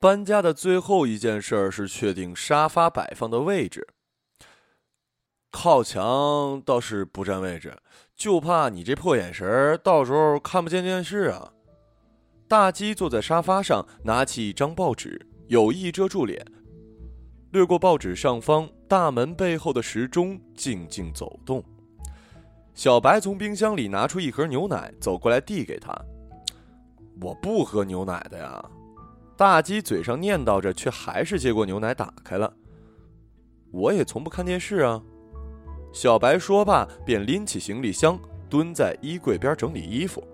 搬家的最后一件事儿是确定沙发摆放的位置。靠墙倒是不占位置，就怕你这破眼神儿到时候看不见电视啊。大鸡坐在沙发上，拿起一张报纸，有意遮住脸。掠过报纸上方，大门背后的时钟静静走动。小白从冰箱里拿出一盒牛奶，走过来递给他。我不喝牛奶的呀。大鸡嘴上念叨着，却还是接过牛奶打开了。我也从不看电视啊。小白说罢，便拎起行李箱，蹲在衣柜边整理衣服。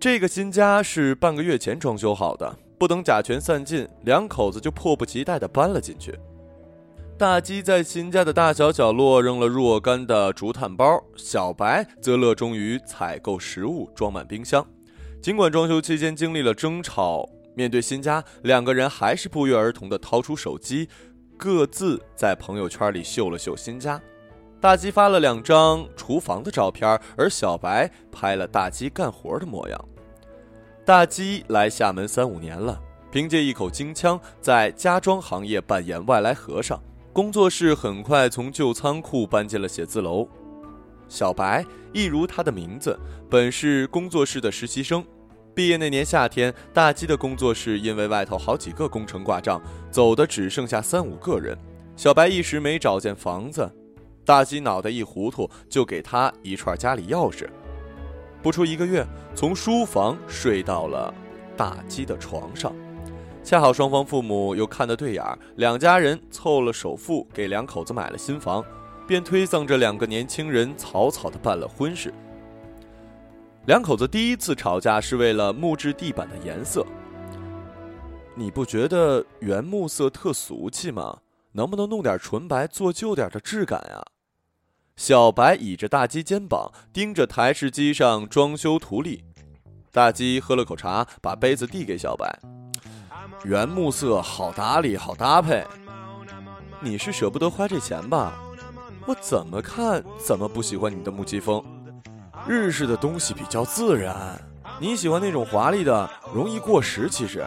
这个新家是半个月前装修好的。不等甲醛散尽，两口子就迫不及待地搬了进去。大鸡在新家的大小角落扔了若干的竹炭包，小白则乐衷于采购食物，装满冰箱。尽管装修期间经历了争吵，面对新家，两个人还是不约而同地掏出手机，各自在朋友圈里秀了秀新家。大鸡发了两张厨房的照片，而小白拍了大鸡干活的模样。大鸡来厦门三五年了，凭借一口京腔，在家装行业扮演外来和尚。工作室很快从旧仓库搬进了写字楼。小白一如他的名字，本是工作室的实习生。毕业那年夏天，大鸡的工作室因为外头好几个工程挂账，走的只剩下三五个人。小白一时没找见房子，大鸡脑袋一糊涂，就给他一串家里钥匙。不出一个月，从书房睡到了大鸡的床上，恰好双方父母又看得对眼儿，两家人凑了首付给两口子买了新房，便推搡着两个年轻人草草的办了婚事。两口子第一次吵架是为了木质地板的颜色，你不觉得原木色特俗气吗？能不能弄点纯白，做旧点的质感呀？小白倚着大鸡肩膀，盯着台式机上装修图例。大鸡喝了口茶，把杯子递给小白。原木色好打理，好搭配。你是舍不得花这钱吧？我怎么看怎么不喜欢你的木屐风。日式的东西比较自然，你喜欢那种华丽的，容易过时。其实，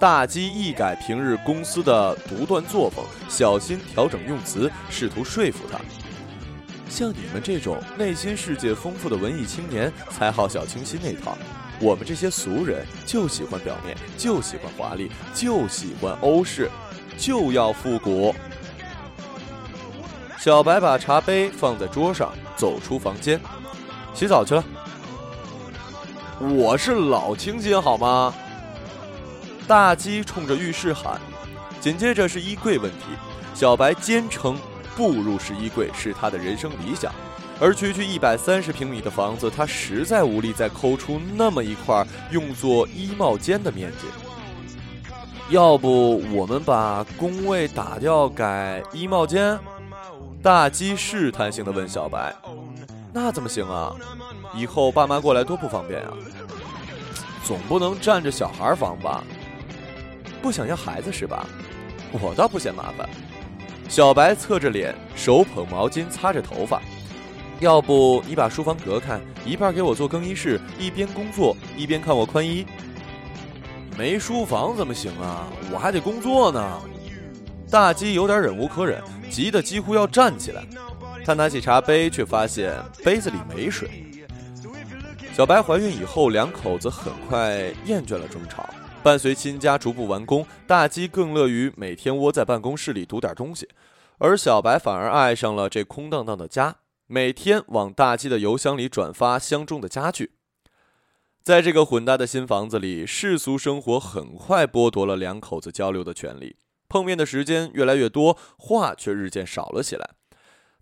大鸡一改平日公司的独断作风，小心调整用词，试图说服他。像你们这种内心世界丰富的文艺青年，才好小清新那套。我们这些俗人就喜欢表面，就喜欢华丽，就喜欢欧式，就要复古。小白把茶杯放在桌上，走出房间，洗澡去了。我是老清新好吗？大鸡冲着浴室喊，紧接着是衣柜问题。小白坚称。步入式衣柜是他的人生理想，而区区一百三十平米的房子，他实在无力再抠出那么一块用作衣帽间的面积。要不我们把工位打掉改衣帽间？大鸡试探性的问小白：“那怎么行啊？以后爸妈过来多不方便啊！总不能占着小孩房吧？不想要孩子是吧？我倒不嫌麻烦。”小白侧着脸，手捧毛巾擦着头发。要不你把书房隔开，一半给我做更衣室，一边工作一边看我宽衣。没书房怎么行啊？我还得工作呢。大鸡有点忍无可忍，急得几乎要站起来。他拿起茶杯，却发现杯子里没水。小白怀孕以后，两口子很快厌倦了争吵。伴随新家逐步完工，大鸡更乐于每天窝在办公室里读点东西，而小白反而爱上了这空荡荡的家，每天往大鸡的邮箱里转发相中的家具。在这个混搭的新房子里，世俗生活很快剥夺了两口子交流的权利，碰面的时间越来越多，话却日渐少了起来。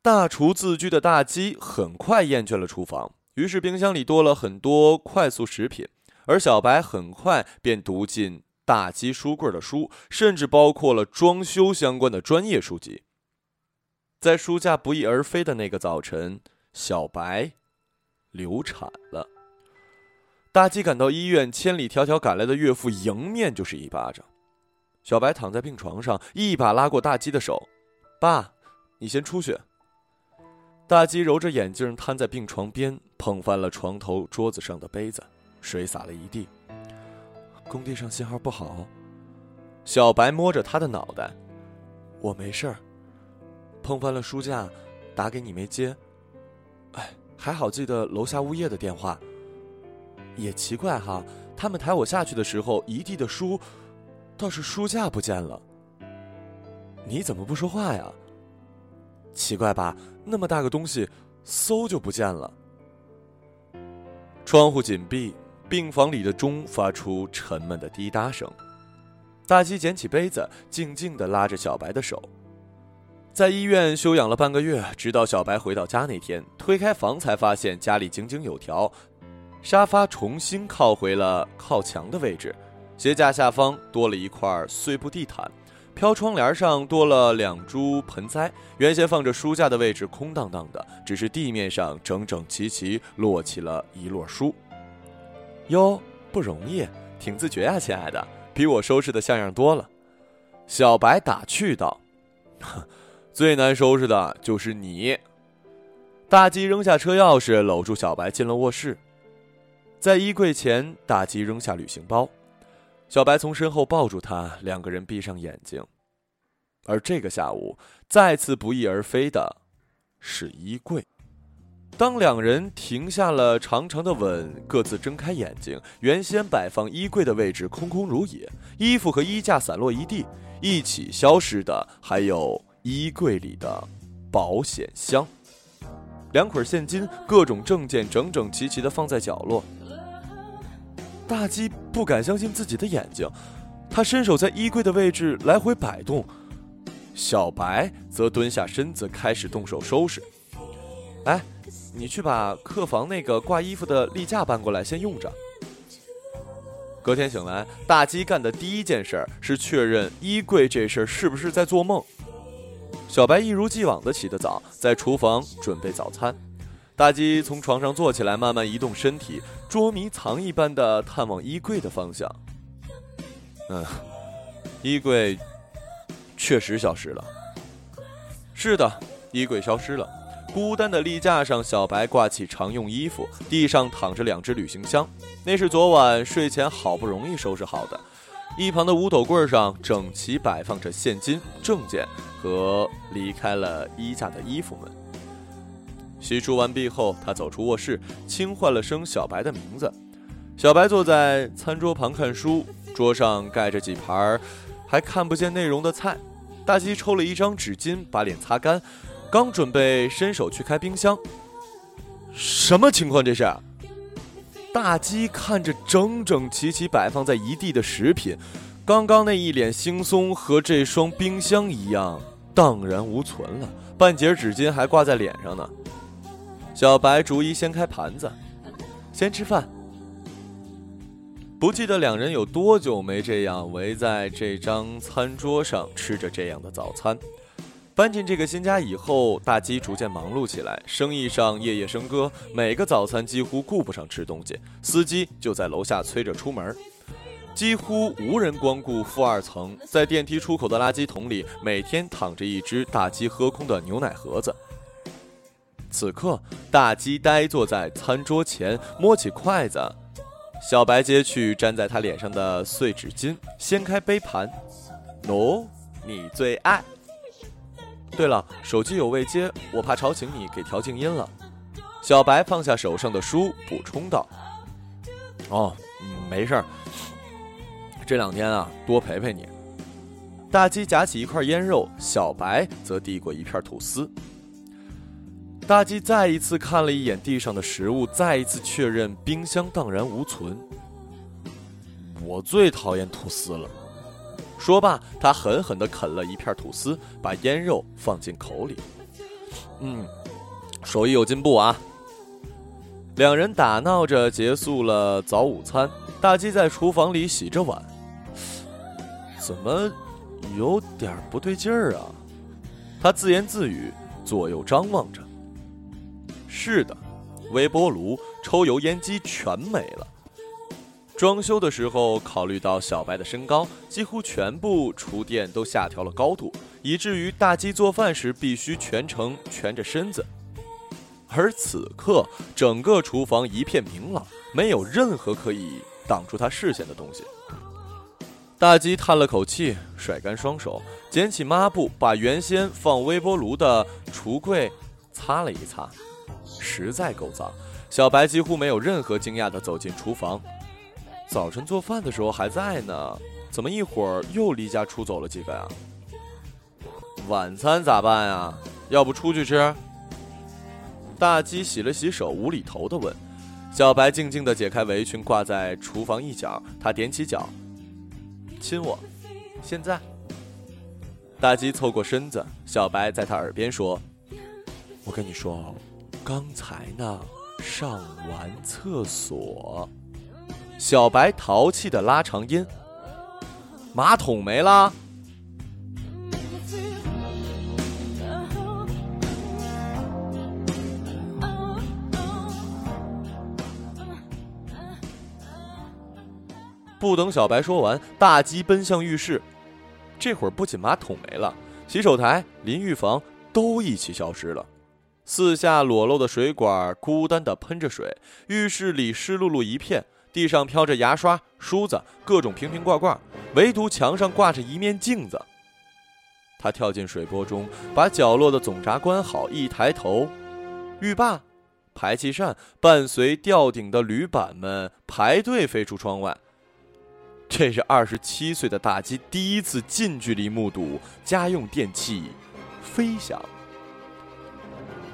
大厨自居的大鸡很快厌倦了厨房，于是冰箱里多了很多快速食品。而小白很快便读进大鸡书柜的书，甚至包括了装修相关的专业书籍。在书架不翼而飞的那个早晨，小白流产了。大鸡赶到医院，千里迢迢赶来的岳父迎面就是一巴掌。小白躺在病床上，一把拉过大鸡的手：“爸，你先出去。”大鸡揉着眼镜，瘫在病床边，碰翻了床头桌子上的杯子。水洒了一地，工地上信号不好。小白摸着他的脑袋，我没事儿。碰翻了书架，打给你没接。哎，还好记得楼下物业的电话。也奇怪哈，他们抬我下去的时候，一地的书，倒是书架不见了。你怎么不说话呀？奇怪吧，那么大个东西，嗖就不见了。窗户紧闭，病房里的钟发出沉闷的滴答声。大鸡捡起杯子，静静地拉着小白的手。在医院休养了半个月，直到小白回到家那天，推开房才发现家里井井有条，沙发重新靠回了靠墙的位置，鞋架下方多了一块碎布地毯，飘窗帘上多了两株盆栽，原先放着书架的位置空荡荡的，只是地面上整整齐齐摞起了一摞书。哟，不容易，挺自觉啊，亲爱的。比我收拾的像样多了，小白打趣道：“最难收拾的就是你。”大鸡扔下车钥匙，搂住小白进了卧室。在衣柜前，大鸡扔下旅行包，小白从身后抱住他，两个人闭上眼睛。而这个下午，再次不翼而飞的是衣柜。当两人停下了长长的吻，各自睁开眼睛，原先摆放衣柜的位置空空如也，衣服和衣架散落一地，一起消失的还有衣柜里的保险箱，两捆现金，各种证件整整齐齐的放在角落。大鸡不敢相信自己的眼睛，他伸手在衣柜的位置来回摆动，小白则蹲下身子开始动手收拾。哎。你去把客房那个挂衣服的立架搬过来，先用着。隔天醒来，大鸡干的第一件事是确认衣柜这事儿是不是在做梦。小白一如既往的起得早，在厨房准备早餐。大鸡从床上坐起来，慢慢移动身体，捉迷藏一般的探望衣柜的方向。嗯，衣柜确实消失了。是的，衣柜消失了。孤单的立架上，小白挂起常用衣服，地上躺着两只旅行箱，那是昨晚睡前好不容易收拾好的。一旁的五斗柜上整齐摆放着现金、证件和离开了衣架的衣服们。洗漱完毕后，他走出卧室，轻唤了声小白的名字。小白坐在餐桌旁看书，桌上盖着几盘还看不见内容的菜。大鸡抽了一张纸巾，把脸擦干。刚准备伸手去开冰箱，什么情况？这是大鸡看着整整齐齐摆放在一地的食品，刚刚那一脸惺忪和这双冰箱一样荡然无存了，半截纸巾还挂在脸上呢。小白逐一掀开盘子，先吃饭。不记得两人有多久没这样围在这张餐桌上吃着这样的早餐。搬进这个新家以后，大鸡逐渐忙碌起来，生意上夜夜笙歌。每个早餐几乎顾不上吃东西，司机就在楼下催着出门。几乎无人光顾负二层，在电梯出口的垃圾桶里，每天躺着一只大鸡喝空的牛奶盒子。此刻，大鸡呆坐在餐桌前，摸起筷子，小白接去粘在他脸上的碎纸巾，掀开杯盘，喏，你最爱。对了，手机有未接，我怕吵醒你，给调静音了。小白放下手上的书，补充道：“哦，没事儿。这两天啊，多陪陪你。”大鸡夹起一块腌肉，小白则递过一片吐司。大鸡再一次看了一眼地上的食物，再一次确认冰箱荡然无存。我最讨厌吐司了。说罢，他狠狠地啃了一片吐司，把腌肉放进口里。嗯，手艺有进步啊。两人打闹着结束了早午餐。大鸡在厨房里洗着碗，怎么有点不对劲儿啊？他自言自语，左右张望着。是的，微波炉、抽油烟机全没了。装修的时候，考虑到小白的身高，几乎全部厨电都下调了高度，以至于大鸡做饭时必须全程蜷着身子。而此刻，整个厨房一片明朗，没有任何可以挡住他视线的东西。大鸡叹了口气，甩干双手，捡起抹布，把原先放微波炉的橱柜擦了一擦，实在够脏。小白几乎没有任何惊讶地走进厨房。早晨做饭的时候还在呢，怎么一会儿又离家出走了几个呀？晚餐咋办呀？要不出去吃？大鸡洗了洗手，无厘头地问。小白静静地解开围裙，挂在厨房一角，他踮起脚。亲我，现在。大鸡凑过身子，小白在他耳边说：“我跟你说，刚才呢，上完厕所。”小白淘气的拉长音：“马桶没了。”不等小白说完，大鸡奔向浴室。这会儿不仅马桶没了，洗手台、淋浴房都一起消失了。四下裸露的水管孤单地喷着水，浴室里湿漉漉一片，地上飘着牙刷、梳子，各种瓶瓶罐罐，唯独墙上挂着一面镜子。他跳进水波中，把角落的总闸关好，一抬头，浴霸、排气扇伴随吊顶的铝板们排队飞出窗外。这是二十七岁的大鸡第一次近距离目睹家用电器飞翔。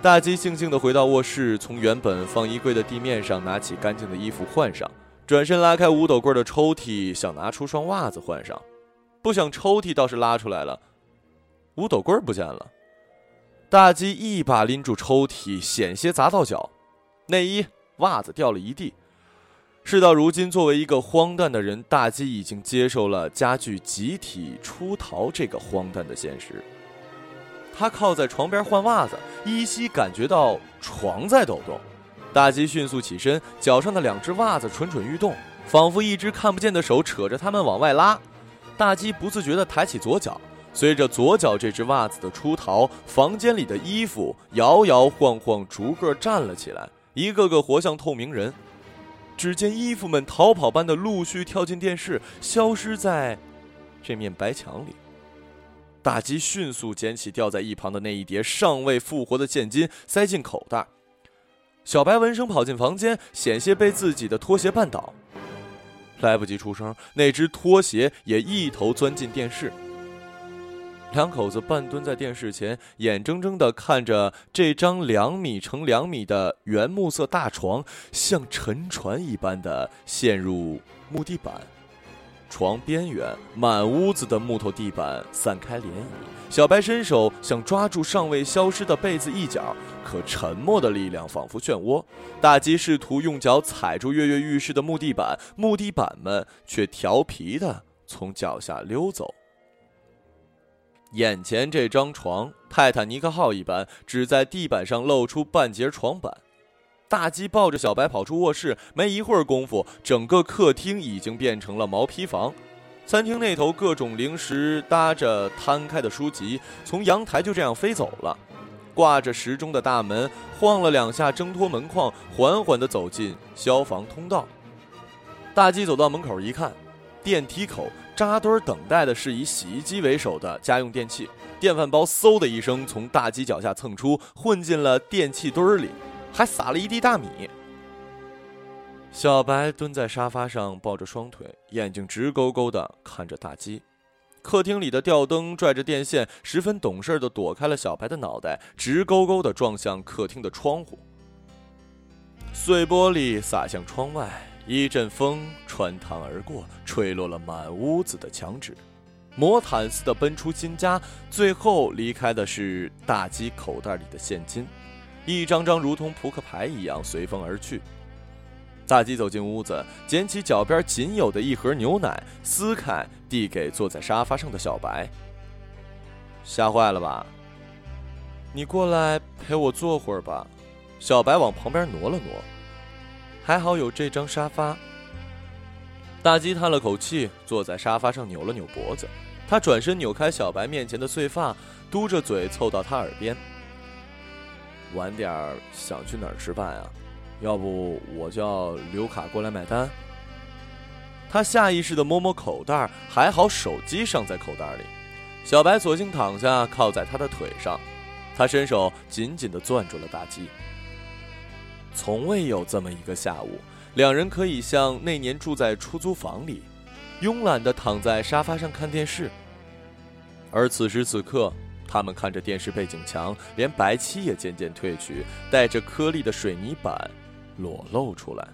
大鸡悻悻地回到卧室，从原本放衣柜的地面上拿起干净的衣服换上，转身拉开五斗柜的抽屉，想拿出双袜子换上。不想抽屉倒是拉出来了，五斗柜不见了。大鸡一把拎住抽屉，险些砸到脚，内衣、袜子掉了一地。事到如今，作为一个荒诞的人，大鸡已经接受了家具集体出逃这个荒诞的现实。他靠在床边换袜子，依稀感觉到床在抖动。大鸡迅速起身，脚上的两只袜子蠢蠢欲动，仿佛一只看不见的手扯着它们往外拉。大鸡不自觉地抬起左脚，随着左脚这只袜子的出逃，房间里的衣服摇摇晃晃，逐个站了起来，一个个活像透明人。只见衣服们逃跑般的陆续跳进电视，消失在这面白墙里。大鸡迅速捡起掉在一旁的那一叠尚未复活的现金，塞进口袋。小白闻声跑进房间，险些被自己的拖鞋绊倒，来不及出声，那只拖鞋也一头钻进电视。两口子半蹲在电视前，眼睁睁地看着这张两米乘两米的原木色大床，像沉船一般的陷入木地板。床边缘，满屋子的木头地板散开涟漪。小白伸手想抓住尚未消失的被子一角，可沉默的力量仿佛漩涡。大鸡试图用脚踩住跃跃欲试的木地板，木地板们却调皮的从脚下溜走。眼前这张床，泰坦尼克号一般，只在地板上露出半截床板。大鸡抱着小白跑出卧室，没一会儿功夫，整个客厅已经变成了毛坯房。餐厅那头各种零食搭着摊开的书籍，从阳台就这样飞走了。挂着时钟的大门晃了两下，挣脱门框，缓缓地走进消防通道。大鸡走到门口一看，电梯口。扎堆等待的是以洗衣机为首的家用电器，电饭煲嗖的一声从大鸡脚下蹭出，混进了电器堆里，还撒了一地大米。小白蹲在沙发上，抱着双腿，眼睛直勾勾地看着大鸡。客厅里的吊灯拽着电线，十分懂事地躲开了小白的脑袋，直勾勾地撞向客厅的窗户，碎玻璃洒向窗外。一阵风穿堂而过，吹落了满屋子的墙纸，魔毯似的奔出新家，最后离开的是大鸡口袋里的现金，一张张如同扑克牌一样随风而去。大鸡走进屋子，捡起脚边仅有的一盒牛奶，撕开递给坐在沙发上的小白。吓坏了吧？你过来陪我坐会儿吧。小白往旁边挪了挪。还好有这张沙发。大鸡叹了口气，坐在沙发上扭了扭脖子。他转身扭开小白面前的碎发，嘟着嘴凑到他耳边：“晚点儿想去哪儿吃饭啊？要不我叫刘卡过来买单。”他下意识地摸摸口袋，还好手机尚在口袋里。小白索性躺下，靠在他的腿上，他伸手紧紧地攥住了大鸡。从未有这么一个下午，两人可以像那年住在出租房里，慵懒地躺在沙发上看电视。而此时此刻，他们看着电视背景墙，连白漆也渐渐褪去，带着颗粒的水泥板裸露出来。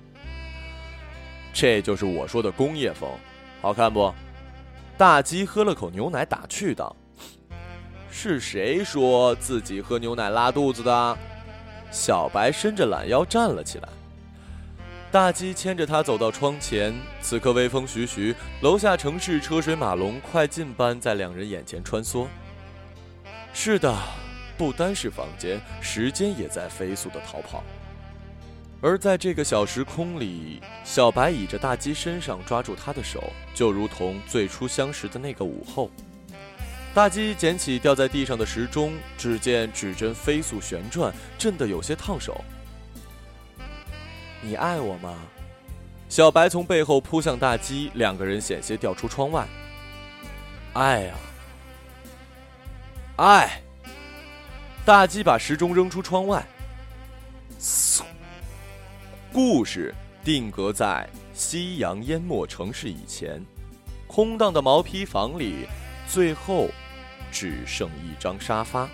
这就是我说的工业风，好看不？大鸡喝了口牛奶，打趣道：“是谁说自己喝牛奶拉肚子的？”小白伸着懒腰站了起来。大鸡牵着他走到窗前，此刻微风徐徐，楼下城市车水马龙，快进般在两人眼前穿梭。是的，不单是房间，时间也在飞速的逃跑。而在这个小时空里，小白倚着大鸡身上，抓住他的手，就如同最初相识的那个午后。大鸡捡起掉在地上的时钟，只见指针飞速旋转，震得有些烫手。你爱我吗？小白从背后扑向大鸡，两个人险些掉出窗外。爱啊，哎！大鸡把时钟扔出窗外。嗖。故事定格在夕阳淹没城市以前，空荡的毛坯房里，最后只剩一张沙发。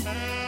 Bye.